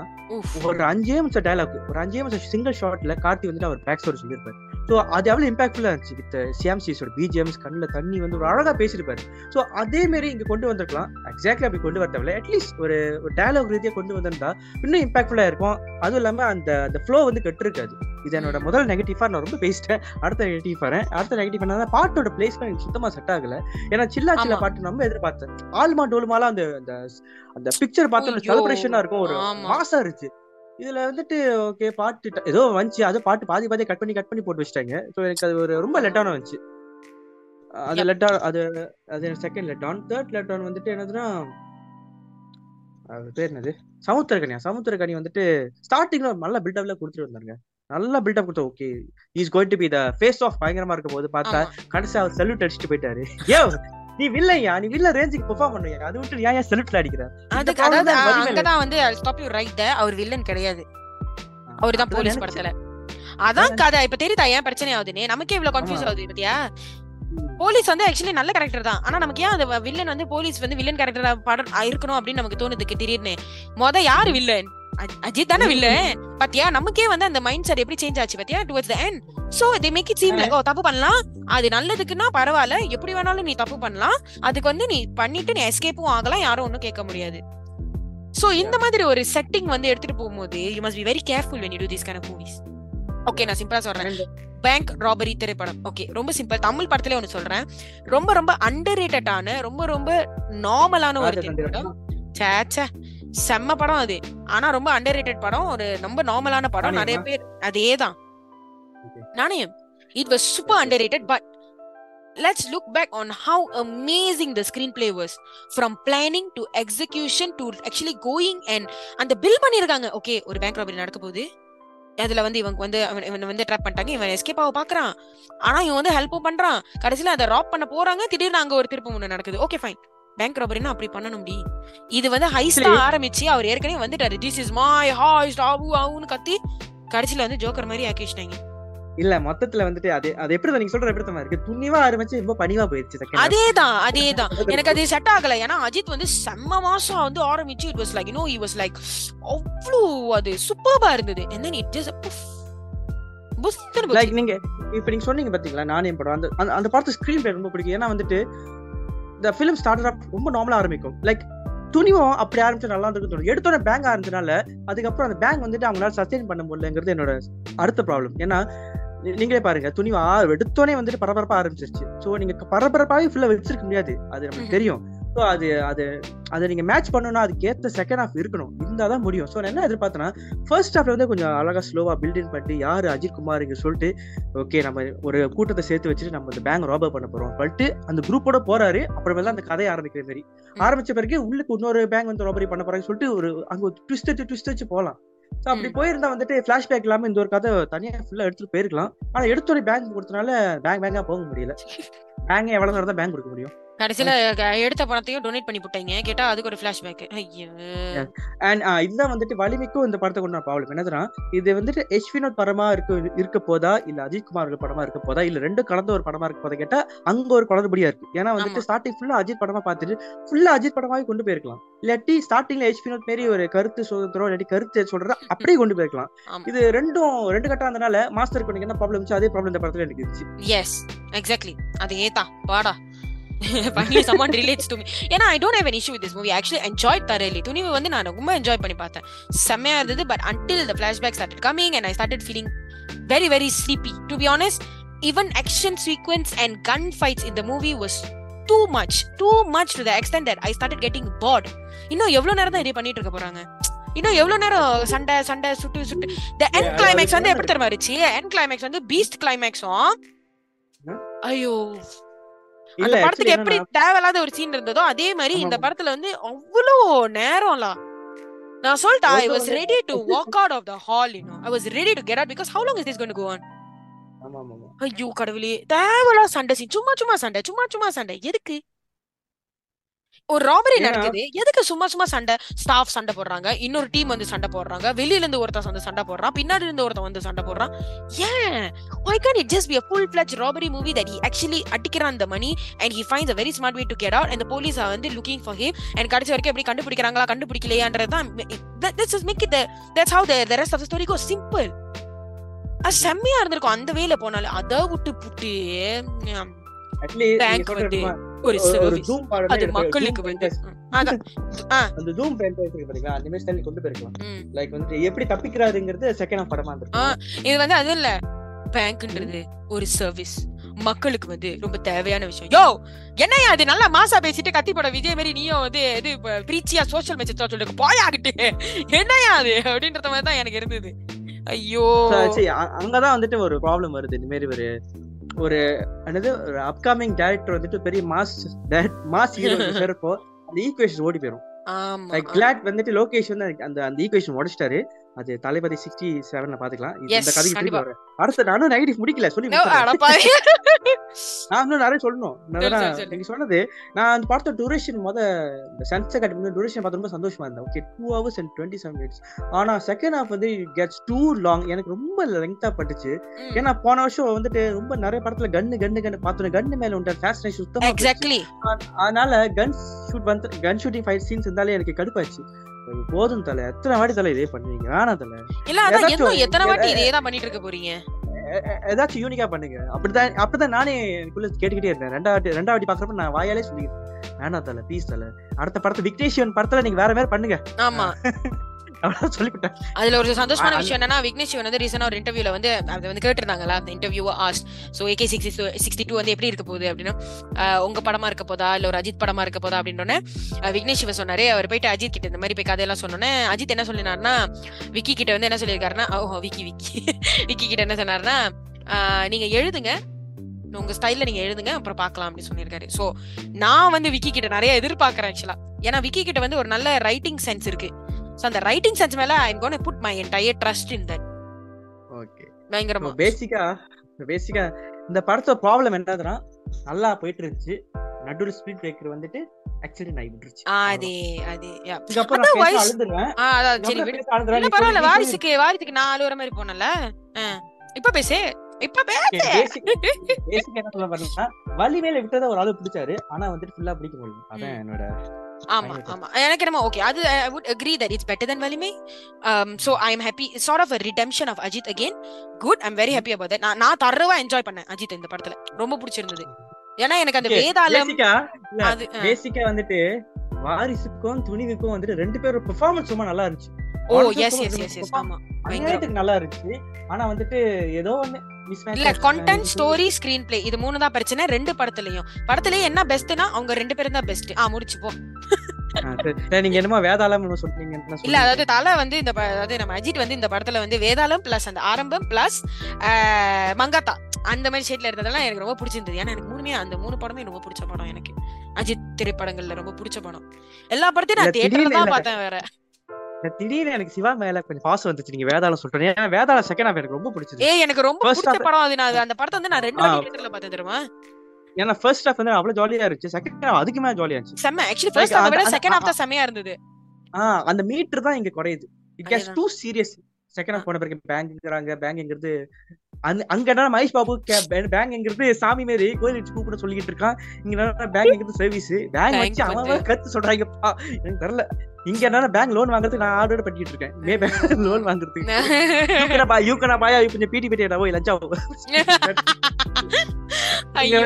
ஒரு அஞ்சே நிமிஷம் டயலாக் ஒரு அஞ்சே நிமிஷம் சிங்கிள் ஷாட்ல கார்த்தி வந்துட்டு அவர் பேக் ஸ்டோரி சொல்லியிருப்பாரு. ஸோ அது எவ்வளவு இம்பாக்ட்ஃபுல்லா இருந்துச்சு வித் சிஎம் சீஸோட பிஜிஎம்ஸ் கண்ணில் தண்ணி வந்து ஒரு அழகா பேசியிருப்பாரு. ஸோ அதே மாதிரி இங்க கொண்டு வந்திருக்கலாம். எக்ஸாக்ட்லி அப்படி கொண்டு வரத்தவில்ல. அட்லீஸ்ட் ஒரு ஒரு டயலாக் ரீதியா கொண்டு வந்திருந்தா இன்னும் இம்பாக்ட்ஃபுல்லா இருக்கும். அதுவும் இல்லாம அந்த அந்த ஃப்ளோ வந்து கெட்டிருக்காது. இது என்னோட முதல் நெகட்டிவா நான் ரொம்ப பேசிட்டேன். அடுத்த நெகட்டிவ் வரேன். அடுத்த நெகட்டிவ் என்ன பாட்டோட பிளேஸ்மெண்ட் எனக்கு சுத்தமா செட் ஆகல. ஏன்னா சில்லா சில்லா. பாட்டு நம்ம எதிர்பார்த்தேன். ஆல்மா டோல்மாலாம் அந்த அந்த அந்த பிக்சர் பார்த்து ஐயோ, செலிப்ரேஷனா இருக்கும். ஒரு. மாசம் இருந்துச்சு. இதுல வந்துட்டு ஓகே பாட்டு ஏதோ வந்துச்சு. அது பாட்டு பாதி பாதி கட் பண்ணி கட் பண்ணி போட்டு வச்சிட்டாங்க. ஸோ எனக்கு அது ஒரு ரொம்ப லெட்டான வந்துச்சு. அது Yep. லெட் அது அது second let on third let on வந்துட்டு என்னதுன்னா அது பேர் என்னது? சமுத்திரகனியா? சமுத்திரகனி வந்துட்டு ஸ்டார்டிங்ல நல்ல பில்டப்ல கொடுத்துட்டு வந்தாங்க. நல்ல பில்டப் கொடுத்தா okay is going to be the face of பயங்கரமா இருக்க போது பார்த்தா. கடைசி அவர் செல்யூட் அடிச்சுட்டு போயிட்டாரு. ஏ நீ வில்லையா? நீ வில்ல ரேஞ்சுக்கு பெர்ஃபார்ம் பண்ணுவியா? அது விட்டு ஏன் செல்யூட்ல அடிக்கிற? அதுக்கு அதாவது தான் அங்கதான் வந்து ஸ்டாப் யூ ரைட் அவர் வில்லன் கிடையாது. அவர்தான் அப்படிதான் போலீஸ். படத்துல. அதான் கதை. இப்ப தெரியுதா ஏன் பிரச்சனை ஆகுதுன்னு? நமக்கே இவ்வளவு கன்ஃபியூஸ். ஆகுது பத்தியா? போலீஸ் வந்து ஆக்சுவலி நல்ல கேரக்டர் தான். ஆனா நமக்கு ஏன் அந்த வில்லன் வந்து போலீஸ் வந்து வில்லன் கேரக்டரா படம் இருக்கணும் அப்படின்னு நமக்கு தோணுதுக்கு திடீர்னு. மொத யாரு வில்லன் அஜித் தானே வில்லன் பாத்தியா? நமக்கே வந்து அந்த மைண்ட் செட் எப்படி சேஞ்ச் ஆச்சு பாத்தியா? Towards the end so they make it seem like oh தப்பு பண்ணலாம். அது நல்லதுக்குன்னா பரவாயில்ல. எப்படி வேணாலும் நீ தப்பு பண்ணலாம். அதுக்கு வந்து நீ பண்ணிட்டு நீ எஸ்கேப்பும் ஆகலாம். யாரும் ஒண்ணும் கேட்க முடியாது. சோ இந்த மாதிரி ஒரு செட்டிங் வந்து எடுத்துட்டு போகும்போது you must be very careful you do these kind of movies. Okay நான் சிம்பிளா சொல்றேன். பேங்க் ராபரி திரைப்படம். ஓகே ரொம்ப சிம்பிள் தமிழ் படத்துல ஒன்னு சொல்றேன். ரொம்ப ரொம்ப அண்டர் ரேட்டடான ரொம்ப ரொம்ப நார்மலான ஒரு திரைப்படம். ச்சே, ச்சே. செம்ம படம் அது. ஆனா ரொம்ப அண்டர் ரேட்டட் படம். ஒரு ரொம்ப நார்மலான படம். நிறைய? பேர் அதேதான். Okay. Naanayam. It was super underrated but let's look back on how amazing the screenplay was from planning to execution to actually going and அந்த பில் பண்ணிருக்காங்க ஓகே ஒரு பேங்க் ராபரி நடக்க போகுது அதுல வந்து இவங்க வந்து அவன் இவன் வந்து ட்ராப் பண்ணிட்டாங்க. இவன் எஸ்கேப் ஆக பாக்குறான். ஆனா இவன் வந்து ஹெல்ப்பும் பண்றான். கடைசியில அதை ராப் பண்ண போறாங்க. திடீர்னு அங்க ஒரு திருப்பம் ஒண்ணு நடக்குது. ஓகே ஃபைன் பேங்க் ராபரினா அப்படி பண்ணணும் டி இது வந்து Actually- ஆரம்பிச்சு அவர் ஏற்கனவே வந்துட்டாரு. திஸ் இஸ் மை ஹாய்ஸ்ட் ஆவு ஆவுன்னு கத்தி கடைசியில வந்து ஜோக்கர் மாதிரி ஆக்கி வச்சிட்டாங்க இல்ல மொத்தத்துல வந்துட்டு அது அது எப்படி நீங்க சொல்ற எப்படி இருக்கு? துணிவா ஆரம்பிச்சு ரொம்ப பணிவா போயிருச்சு. அதேதான் அதேதான். [LAUGHS] எனக்கு அது செட் ஆகல. ஏன்னா அஜித் வந்து செம்ம மாசம் வந்து ஆரம்பிச்சு it was like you know he was like அவ்வளோ அது சூப்பர்பா இருந்தது. Just puff. புஸ்ன்னு போச்சு. லைக் நீங்க இப்ப நீங்க சொன்னீங்க பாத்தீங்களா நானே படம் அந்த- அந்த படத்து ஸ்கிரீன் பிளே ரொம்ப பிடிக்கும். ஏன்னா வந்துட்டு இந்த ஃபிலிம் ஸ்டார்ட் அப் ரொம்ப நார்மலா ஆரம்பிக்கும். லைக் துணிவும் அப்படி ஆரம்பிச்சு நல்லா இருக்கு தோணும். எடுத்தோட பேங்க் ஆரம்பிச்சனால அதுக்கப்புறம் அந்த பேங்க் வந்துட்டு அவங்களால சஸ்டெயின் பண்ண முடியலங்கிறது என்னோட அடுத்த ப்ராப்ளம் ஏன்னா நீங்களே பாருங்க துணி எடுத்தோடனே வந்துட்டு பரபரப்பா ஆரம்பிச்சிருச்சு. சோ நீங்க பரபரப்பாவே ஃபுல்லா வச்சிருக்க முடியாது. அது நமக்கு. தெரியும். ஸோ அது அது அதை நீங்க மேட்ச் பண்ணணும்னா அதுக்கு ஏத்த செகண்ட் ஹாஃப் இருக்கணும். இருந்தாதான் தான் முடியும். ஸோ நான் என்ன எதிர்பார்த்தேன்னா ஃபர்ஸ்ட் ஹாஃப்ல வந்து கொஞ்சம் அழகா ஸ்லோவா பில்டிங் பண்ணி யாரு அஜித் குமார் இங்க சொல்லிட்டு ஓகே நம்ம ஒரு கூட்டத்தை சேர்த்து வச்சுட்டு நம்ம இந்த பேங்க் ராபர் பண்ண போறோம். சொல்லிட்டு அந்த குரூப்போட போறாரு. அப்புறமேல அந்த கதையை ஆரம்பிக்கிற மாதிரி. ஆரம்பிச்ச பிறகு உள்ளுக்கு இன்னொரு பேங்க் வந்து ராபரி பண்ண போறாங்கன்னு சொல்லிட்டு ஒரு அங்க ஒரு ட்விஸ்ட் வச்சு ட்விஸ்ட் வச்சு போகலாம் ஸோ அப்படி. போயிருந்தா வந்துட்டு ஃபிளாஷ்பேக் இல்லாம இந்த ஒரு கதை தனியா ஃபுல்லா எடுத்துட்டு போயிருக்கலாம். ஆனா எடுத்தோட பேங்க் கொடுத்தனால பேங்க் பேங்கா போக முடியல. [LAUGHS] பேங்க் எவ்வளவு நேரம் தான் பேங்க் கொடுக்க முடியும்? கடைசியில எடுத்த பணத்தையும் டொனேட் பண்ணி போட்டாங்க. கேட்டா அதுக்கு ஒரு பிளாஷ்பேக் ஐயோ. அண்ட் இதுதான் வந்துட்டு வலிமைக்கும் இந்த படத்தை கொண்டு ப்ராப்ளம் என்னதுன்னா இது வந்துட்டு எச் வினோத் படமா இருக்க இருக்க போதா இல்ல அஜித் குமார் படமா இருக்க போதா இல்ல ரெண்டும் கலந்த ஒரு படமா இருக்க போதா கேட்டா அங்க ஒரு குளறுபடியா இருக்கு. ஏன்னா வந்துட்டு ஸ்டார்டிங் ஃபுல்லா அஜித் படமா பார்த்துட்டு ஃபுல்லா அஜித் படமாவே கொண்டு போயிருக்கலாம். இல்லாட்டி ஸ்டார்டிங்ல எச் வினோத் மாரி ஒரு கருத்து சுதந்திரம் இல்லாட்டி கருத்து சொல்ற [LAUGHS] அப்படியே கொண்டு போயிருக்கலாம். இது ரெண்டும் ரெண்டு கட்டம் இருந்தனால மாஸ்டருக்கு என்ன ப்ராப்ளம் அதே ப்ராப்ளம் இந்த படத்துல எனக்கு இருந்துச்சு. எஸ் எக்ஸாக்ட்லி அது ஏதா வாடா. Finally someone relates to me ஏன்னா I don't have issue with this movie actually enjoyed thoroughly Thunivu வந்து நான் ரொம்ப என்ஜாய் பண்ணி பார்த்தேன் செம்மையா இருந்தது but flashback started coming and I started feeling very very sleepy to be honest even action sequence and gun fights in the movie was too much too much to the extent that I started getting bored இன்னும் எவ்வளவு நேரம் தான் இதே பண்ணிட்டு இருக்க போறாங்க இன்னும் எவ்வளவு நேரம் சண்டை சண்டை சுட்டு சுட்டு Yeah, climax அது வந்து எப்படி தெரியுமா இருந்துச்சு end climax வந்து பீஸ்ட் கிளைமேக்ஸும்? ஐயோ அந்த படத்துக்கு எப்படி தேவையில்லாத ஒரு சீன் இருந்ததோ அதே மாதிரி இந்த. படத்துல வந்து அவ்வளோ நேரம்ல. நான் சொல்லிட்டேன் I was ready to walk out of the hall you know I was ready to get out because how long is this going to go on ஐயோ கடவுளே. தேவையில்லாத சண்டை சீன் சும்மா சும்மா சண்டை சும்மா சும்மா சண்டை. எதுக்கு? ஒரு ராபரி நடக்குது. எதுக்கு சும்மா சும்மா சண்டை? ஸ்டாஃப் சண்டை போடுறாங்க. இன்னொரு டீம் வந்து சண்டை போடுறாங்க. வெளியில இருந்து ஒருத்தன் வந்து சண்டை போடுறான். பின்னாடி இருந்து ஒருத்தன் வந்து சண்டை போடுறான். ஏன்? Why can't it just be a full fledged robbery movie that he actually அடிக்கிறான் the money and he finds a very smart way to get out and the police are வந்து looking for him and கடைசி வரைக்கும் எப்படி கண்டுபிடிக்கிறாங்களா கண்டுபிடிக்கலையான்றது தான் make it the, that's how the, the rest of the story goes. Simple. அது செம்மையா இருந்திருக்கும். அந்த வேல போனாலும் அத விட்டு புட்டு சொல்றது வந்து ஒரு அது மக்களுக்கு வந்து அந்த ஜூம் franchise இருக்கு பாத்தீங்களா? அந்த மாதிரி style கொண்டு போயிருக்கலாம். லைக் வந்துட்டு எப்படி தப்பிக்கிறாருங்கிறது செகண்ட் ஆஃப் படமா இருந்திருக்கும். இது வந்து அது இல்ல. பேங்க்ன்றது ஒரு சர்வீஸ் மக்களுக்கு வந்து ரொம்ப தேவையான விஷயம். யோ என்னையா அது நல்லா மாசா பேசிட்டு கத்தி போட விஜய் மாதிரி நீயும் வந்து இது பிரீச்சியா சோஷியல் மெசேஜ் சொல்லிருக்கு போயாகிட்டு என்னையா அது? அப்படின்றத மாதிரி தான் எனக்கு இருந்தது. ஐயோ. அங்கதான் வந்துட்டு ஒரு ப்ராப்ளம் வருது. இந்த மாதிரி ஒரு ஒரு என்னது ஒரு அப்கமிங் டைரக்டர் வந்துட்டு பெரிய மாஸ் மாஸ் ஹீரோ சேர்ப்போ அந்த ஈக்குவேஷன் ஓடி போயிடும் கிளாட் வந்துட்டு லோகேஷ் வந்து அந்த அந்த ஈக்குவேஷன் உடைச்சிட்டாரு. அது தளபதி சிக்ஸ்டி செவன்ல பாத்துக்கலாம். இந்த கதைக்கு கண்டிப்பா. வரேன் அடுத்து நானும் நெகட்டிவ் முடிக்கல சொல்லி. [LAUGHS] நான் இன்னும் நிறைய சொல்லணும். நீங்க சொன்னது நான் அந்த படத்தோட டூரேஷன் முத இந்த சன்செட் கட்டி டூரேஷன் பார்த்து ரொம்ப சந்தோஷமா இருந்தேன். Okay two hours and twenty seven minutes ஆனா செகண்ட் ஹாஃப் வந்து கெட்ஸ் டூ லாங் எனக்கு ரொம்ப லெங்தா பட்டுச்சு. ஏன்னா போன வருஷம் வந்துட்டு ரொம்ப நிறைய படத்துல கன்னு கன்னு கன்னு பார்த்தோம் கன்னு மேல உண்ட ஃபேஷன் சுத்தமா அதனால கன் ஷூட் வந்து கன் ஷூட்டிங் ஃபைட் சீன்ஸ் இருந்தாலே எனக்கு கடுப்பாச்சு போதும் தலை. எத்தனை வாட்டி தலை இதே பண்ணுவீங்க? வேணாம் தலை. இல்ல அதான் இன்னும் எத்தனை வாட்டி இதே தான் பண்ணிட்டு இருக்க போறீங்க? ஏதாச்சும் யூனிக்கா பண்ணுங்க. அப்படிதான் அப்படிதான் நானே எனக்குள்ள கேட்டுக்கிட்டே இருந்தேன். ரெண்டாவது ரெண்டாவது பாக்குறப்ப நான் வாயாலே சொல்லிக்கிறேன் வேணாம் தலை ப்ளீஸ் தலை. அடுத்த படத்தை விக்னேஷிவன் படத்துல நீங்க வேற வேற பண்ணுங்க. ஆமா. [LAUGHS] சொல்லிவிட்டேன் அதுல ஒரு சந்தோஷமான விஷயம் என்னன்னா விக்னேஷ் வந்து ரீசனா ஒரு இன்டர்வியூல வந்து அது வந்து கேட்டிருந்தாங்களா அந்த interview asked so AK sixty sixty two வந்து எப்படி இருக்க போகுது அப்படின்னா. உங்க படமா இருக்க போதா இல்ல ஒரு அஜித் படமா இருக்க போதா அப்படின்னோடனே விக்னேஷ் சிவன் சொன்னாரு அவர் போயிட்டு அஜித் கிட்ட இந்த மாதிரி போய் கதையெல்லாம் சொன்னோன்னே அஜித் என்ன சொல்லினாருன்னா விக்கி கிட்ட வந்து என்ன சொல்லியிருக்காருன்னா ஓ விக்கி விக்கி. விக்கி கிட்ட என்ன சொன்னாருன்னா ஆஹ் நீங்க எழுதுங்க உங்க ஸ்டைல்ல நீங்க எழுதுங்க அப்புறம் பார்க்கலாம் அப்படின்னு சொல்லியிருக்காரு. சோ நான் வந்து விக்கி கிட்ட நிறைய எதிர்பார்க்கறேன் ஆக்சுவலா ஏன்னா விக்கி கிட்ட வந்து ஒரு நல்ல ரைட்டிங் சென்ஸ் இருக்கு. சோ அந்த ரைட்டிங் சென்ஸ் மேல I gonna put my entire trust in that okay பயங்கரமா. பேசிக்கா பேசிக்கா இந்த படத்தோட ப்ராப்ளம் என்னதுன்னா நல்லா போயிட்டு இருந்துச்சு நடுவுல ஸ்பீட் பிரேக்கர் வந்துட்டு ஆக்சுவலி நான் விட்டுருச்சு. அது அது அதான் நான் ஆ, அதான் சரி விடு. பரவாயில்ல சொல்லி- வாரிசுக்கு வாரிசுக்கு நான் அழுவுற மாதிரி போனல இப்ப பேசு. இப்ப என்ன சொல்ல பாருங்கன்னா வலி மேல விட்டதை ஒரு ஆளு பிடிச்சாரு ஆனா வந்துட்டு ஃபுல்லா பிடிக்க முடியல. அதான். என்னோட ஆமா ஆமா. எனக்கு என்னமோ ஓகே அது I would agree that it's better than Valimai. So I am happy sort of redemption of Ajith again good I'm very happy about நான் நான் தரவா என்ஜாய் பண்ணேன் அஜித் இந்த படத்துல. ரொம்ப பிடிச்சிருந்தது. ஏன்னா எனக்கு அந்த வேதாளம் பேசிக்கா வந்துட்டு வாரிசுக்கும் துணிவுக்கும் வந்துட்டு ரெண்டு பேரும் பெர்ஃபார்மன்ஸ் ரொம்ப நல்லா இருந்துச்சு. ஓ எஸ் எஸ் எஸ் ஆமா. பயங்கரம் அநியாயத்துக்கு நல்லா இருந்துச்சு. ஆனா வந்துட்டு ஏதோ ஒண்ணு இல்ல கண்டென்ட் ஸ்டோரி ஸ்கிரீன் பிளே இது மூணு தான் பிரச்சனை. ரெண்டு படத்துலயும். படத்துலயே என்ன பெஸ்ட்னா அவங்க ரெண்டு பேரும் தான் பெஸ்ட் ஆ முடிச்சு போ. நீங்க என்னமோ வேதாளம் சொல்றீங்க இல்ல? அதாவது தலை வந்து இந்த அதாவது நம்ம அஜித் வந்து இந்த படத்துல வந்து வேதாளம் பிளஸ் அந்த ஆரம்பம் பிளஸ் மங்காத்தா. அந்த மாதிரி ஷேட்ல இருந்ததெல்லாம் எனக்கு ரொம்ப பிடிச்சிருந்தது. ஏன்னா எனக்கு மூணுமே அந்த மூணு படமே ரொம்ப பிடிச்ச படம் எனக்கு. அஜித் திரைப்படங்கள்ல ரொம்ப பிடிச்ச படம். எல்லா படத்தையும் நான் தியேட்டர்ல தான். பார்த்தேன் வேற. திடீர்னு எனக்கு சிவா மேல கொஞ்சம் பாசம் வந்துச்சு. நீங்க வேதாளம் சொல்றீங்க. ஏன்னா வேதாளம் செகண்ட் ஹாஃப் எனக்கு ரொம்ப பிடிச்சது. ஏய் எனக்கு ரொம்ப பிடிச்ச படம் அது. நான் அந்த படத்தை வந்து நான் ரெண்டு ஆ. வாட்டி தியேட்டர்ல பார்த்தேன் தெரியுமா? ஏன்னா ஃபர்ஸ்ட் ஹாஃப் வந்து அவ்வளவு ஜாலியா இருந்துச்சு. செகண்ட் ஹாஃப் அதுக்கு மேல ஜாலியா இருந்துச்சு. செம்ம. ஆக்சுவலி ஃபர்ஸ்ட் ஹாஃப் விட செகண்ட் ஹாஃப் தான் செமையா இருந்தது. ஆஹ் அந்த மீட்டர் தான் இங்க குறையுது. It gets. Too serious second half போன பிறகு பேங்க்ங்கிறாங்க பேங்க்ங்கிறது அந்த அங்க என்ன மகேஷ் பாபு பேங்க்ங்கிறது சாமி மாரி கோயில் வச்சு கூப்பிட சொல்லிட்டு இருக்கான். இங்க பேங்க்ங்கிறது சர்வீஸ் பேங்க் வச்சு அவன் கத்து சொல்றாங்கப்பா. எனக்கு தெரியல. இங்க என்னன்னா பேங்க் லோன் வாங்குறதுக்கு நான் ஆர்டர் பண்ணிட்டு இருக்கேன். மே பேங்க் லோன் வாங்குறதுக்கு யூக்கனா பாயா கொஞ்சம் பிடி பிடி போய் லஞ்சா ஐயோ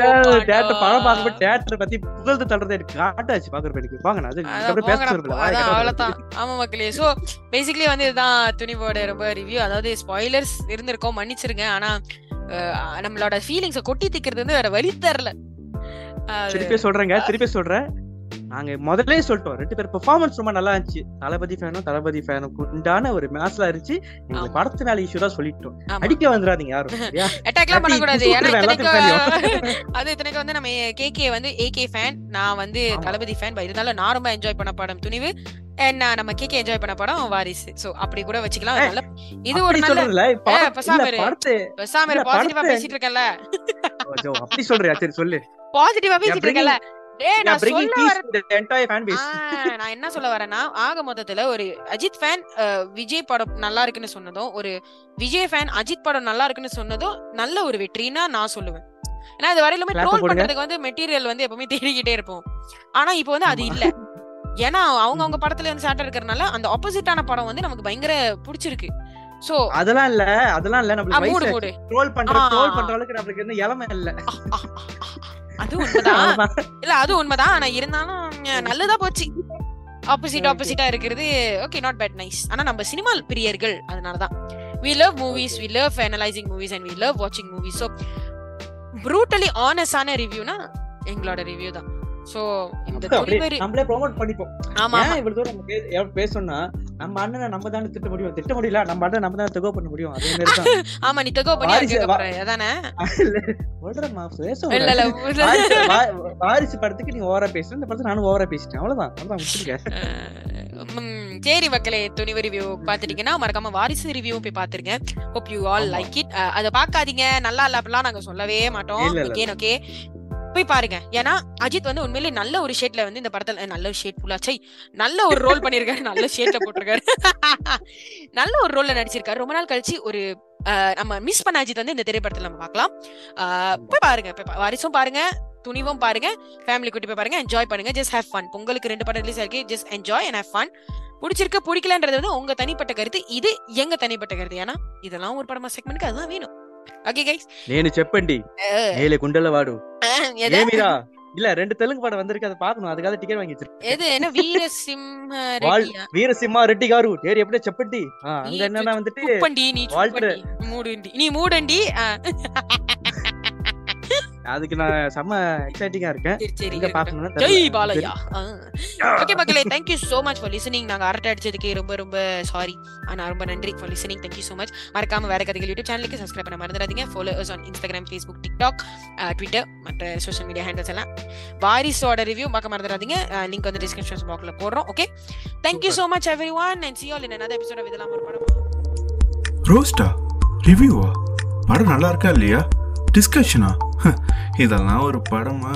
தேட்டர் படம் பாடா. பார்க்கும்போது தேட்டர் பத்தி புகழ்ந்து தள்ளுறது எனக்கு காட்டாச்சு பாக்குறப்ப எனக்கு. வாங்க நான் அது அவ்வளவுதான். ஆமா மக்களே. சோ பேசிக்கலி வந்து இதுதான் துணிவோட ரொம்ப ரிவ்யூ அதாவது ஸ்பாய்லர்ஸ் இருந்திருக்கோம் மன்னிச்சிருங்க. ஆனா நம்மளோட ஃபீலிங்ஸ கொட்டி திக்கிறது வந்து வேற வழி தரல. திருப்பி சொல்றேங்க திருப்பி சொல்றேன். நாங்க முதல்ல சொல்லிட்டோம் ரெண்டு பேர் பெர்ஃபார்மன்ஸ் ரொம்ப நல்லா இருந்துச்சு. தளபதி ஃபேனும் தளபதி ஃபேனும் உண்டான ஒரு மேட்ச்ல இருந்துச்சு. ஆமா. படத்து மேல இஷ்யூ தான் சொல்லிட்டோம். அடிக்க வந்துடாதீங்க யாரும்? [LAUGHS] அட்டாக்லாம் எல்லாத்துக்கும் இத்தனைக்கும் [LAUGHS] அது இத்தனைக்கும் வந்து நம்ம கேகே வந்து ஏகே ஃபேன் நான் வந்து. தளபதி ஃபேன் இருந்தாலும் நான் ரொம்ப என்ஜாய் பண்ண படம் துணிவு. நான் நம்ம கேகே என்ஜாய் பண்ண படம் வாரிசு. சோ அப்படி கூட வச்சுக்கலாம். நல்ல இது ஒரு நல்ல சொல்றதுல படம் ஏய், பேசாம இல்ல, இரு. படத்தை பேசாம இல்ல, பாசிட்டிவா பேசிட்டு இருக்கேன்ல. ஐயோ, அப்படி சொல்றியா? சரி சொல்லு. பாசிட்டிவா பேசிட்டு டேய் நான் என்ன சொல்ல வரேன்னா ஆக மொத்தத்துல ஒரு அஜித் ஃபேன் விஜய் படம் நல்லா இருக்குன்னு சொன்னதும் ஒரு விஜய் ஃபேன் அஜித் படம் நல்லா இருக்குன்னு சொன்னதும் நல்ல ஒரு வெற்றின்னா நான் சொல்லுவேன். ஏன்னா இது வரையிலுமே ட்ரோல். பண்றதுக்கு வந்து மெட்டீரியல் வந்து எப்பவுமே தேடிக்கிட்டே இருப்போம். ஆனா இப்போ வந்து அது. இல்ல. ஏன்னா அவங்க அவங்க படத்துல வந்து சாட்டர் இருக்கிறனால அந்த ஆப்போசிட்டான படம் வந்து நமக்கு பயங்கர பிடிச்சிருக்கு. சோ அதெல்லாம் இல்ல அதெல்லாம் இல்ல நம்மளுக்கு ட்ரோல் பண்ற. ட்ரோல் பண்ற அளவுக்கு நம்மளுக்கு என்ன இளமை இல்ல. அது உண்மைதான். இல்ல அது உண்மைதான். ஆனா இருந்தாலும் நல்லதா போச்சு. ஆப்போசிட். ஆப்போசிட்டா இருக்கிறது ஓகே நாட் பேட் நைஸ் ஆனா நம்ம சினிமா பிரியர்கள் அதனாலதான். We love movies we love analysing movies and we love வாட்சிங் மூவிஸ் ஸோ ப்ரூட்டலி ஆனஸ்டான ரிவ்யூனா எங்களோட ரிவ்யூ தான். சோ இந்த துணிவரி நம்மளே ப்ரோமோட் பண்ணிப்போம். ஆமா இவ்வளவு தூரம் நம்ம பேசணும்னா நம்ம அண்ணனை நம்ம தானே திட்ட முடியும். திட்ட முடியல நம்ம அண்ணன் நம்ம தானே தகவல் பண்ண முடியும். அதே மாதிரி தான். [LAUGHS] ஆமா நீ தகோ பண்ணி கேட்க போற அதானே? இல்ல, சொல்றேம்மா, பேச இல்ல இல்ல. வாரிசு படத்துக்கு நீ ஓவரா பேசுற இந்த படத்துக்கு நானும் ஓவரா பேசிட்டேன். அவ்வளவுதான். அவ்வளவுதான் உம், [LAUGHS] சரி மக்களே துணிவு ரிவ்யூ பாத்துட்டீங்கன்னா மறக்காம வாரிசு ரிவ்யூ போய் பாத்துருங்க hope you all. Like it அத பாக்காதீங்க நல்லா இல்ல அப்படிலாம் நாங்க சொல்லவே மாட்டோம். ஓகே ஓகே போய் பாருங்க. ஏன்னா அஜித் வந்து உண்மையிலேயே நல்ல ஒரு ஷேட்ல வந்து இந்த படத்துல நல்ல ஒரு ஷேட் புல்லாச்சை நல்ல ஒரு ரோல் பண்ணிருக்காரு. நல்ல ஷேட்ல போட்டிருக்காரு. [LAUGHS] நல்ல ஒரு ரோல்ல நடிச்சிருக்காரு. ரொம்ப நாள் கழிச்சு ஒரு நம்ம மிஸ் பண்ண அஜித் வந்து இந்த திரைப்படத்துல நம்ம பார்க்கலாம். போய் பாருங்க. பா- வாரிசும் பாருங்க துணிவும் பாருங்க ஃபேமிலி கூட்டி போய் பாருங்க என்ஜாய் பண்ணுங்க. ஜஸ்ட் ஹேவ் ஃபன் பொங்கலுக்கு ரெண்டு படம் ரிலீஸ் ஆயிருக்கு. Just enjoy and have fun பிடிச்சிருக்க பிடிக்கலன்றது வந்து உங்க தனிப்பட்ட கருத்து. இது எங்க தனிப்பட்ட கருத்து? ஏன்னா இதெல்லாம் ஒரு படமா செக்மெண்ட்க்கு அதுதான் வேணும். ஓகே கைஸ் నేను చెప్పండి ஏழு குண்டல வாடு எது ஏமிரா இல்ல ரெண்டு தெலுங்கு படம் வந்திருக்கு அதை பாக்கணும் அதுக்காக டிக்கெட் வாங்கி வச்சிருக்கேன் எது என்ன வீரசிம்ஹ வாழ்- ரெட்டியா వీరసింహ రెడ్డి గారు పేరు ఎప్పుడే చెప్పండి ఆ, நீ அங்க என்னன்னா வந்துட்டு சுப்பண்டி நீ வால்டர். சுப்பண்டி மூடுண்டி நீ மூடண்டி ஆ. அதுக்கு நான் செம்ம எக்ஸைட்டிங்கா இருக்கேன். எங்க பாக்கணும்னா ஜெய். பாலையா. ஓகே மக்களே thank you so much for listening நாங்க அரட்டை அடிச்சதுக்கு ரொம்ப ரொம்ப சாரி ஆனா ரொம்ப நன்றி for listening thank you so much மறக்காம வேற கதைகள் யூடியூப் சேனலுக்கு சப்ஸ்கிரைப் பண்ண மறந்துடாதீங்க. Follow us on Instagram Facebook TikTok Twitter மற்ற சோஷியல் மீடியா ஹேண்டில்ஸ் எல்லாம். வாரிசோட ரிவ்யூ பார்க்க மறந்துடாதீங்க. லிங்க் வந்து டிஸ்கிரிப்ஷன் பாக்ஸ்ல போடுறோம். Okay thank you so much everyone and see all in another episode of இதெல்லாம் ஒரு படம். ரோஸ்டா ரிவ்யூவா படம் நல்லா இருக்கா இல்லையா? டிஸ்கஷனா இதெல்லாம் ஒரு படமா?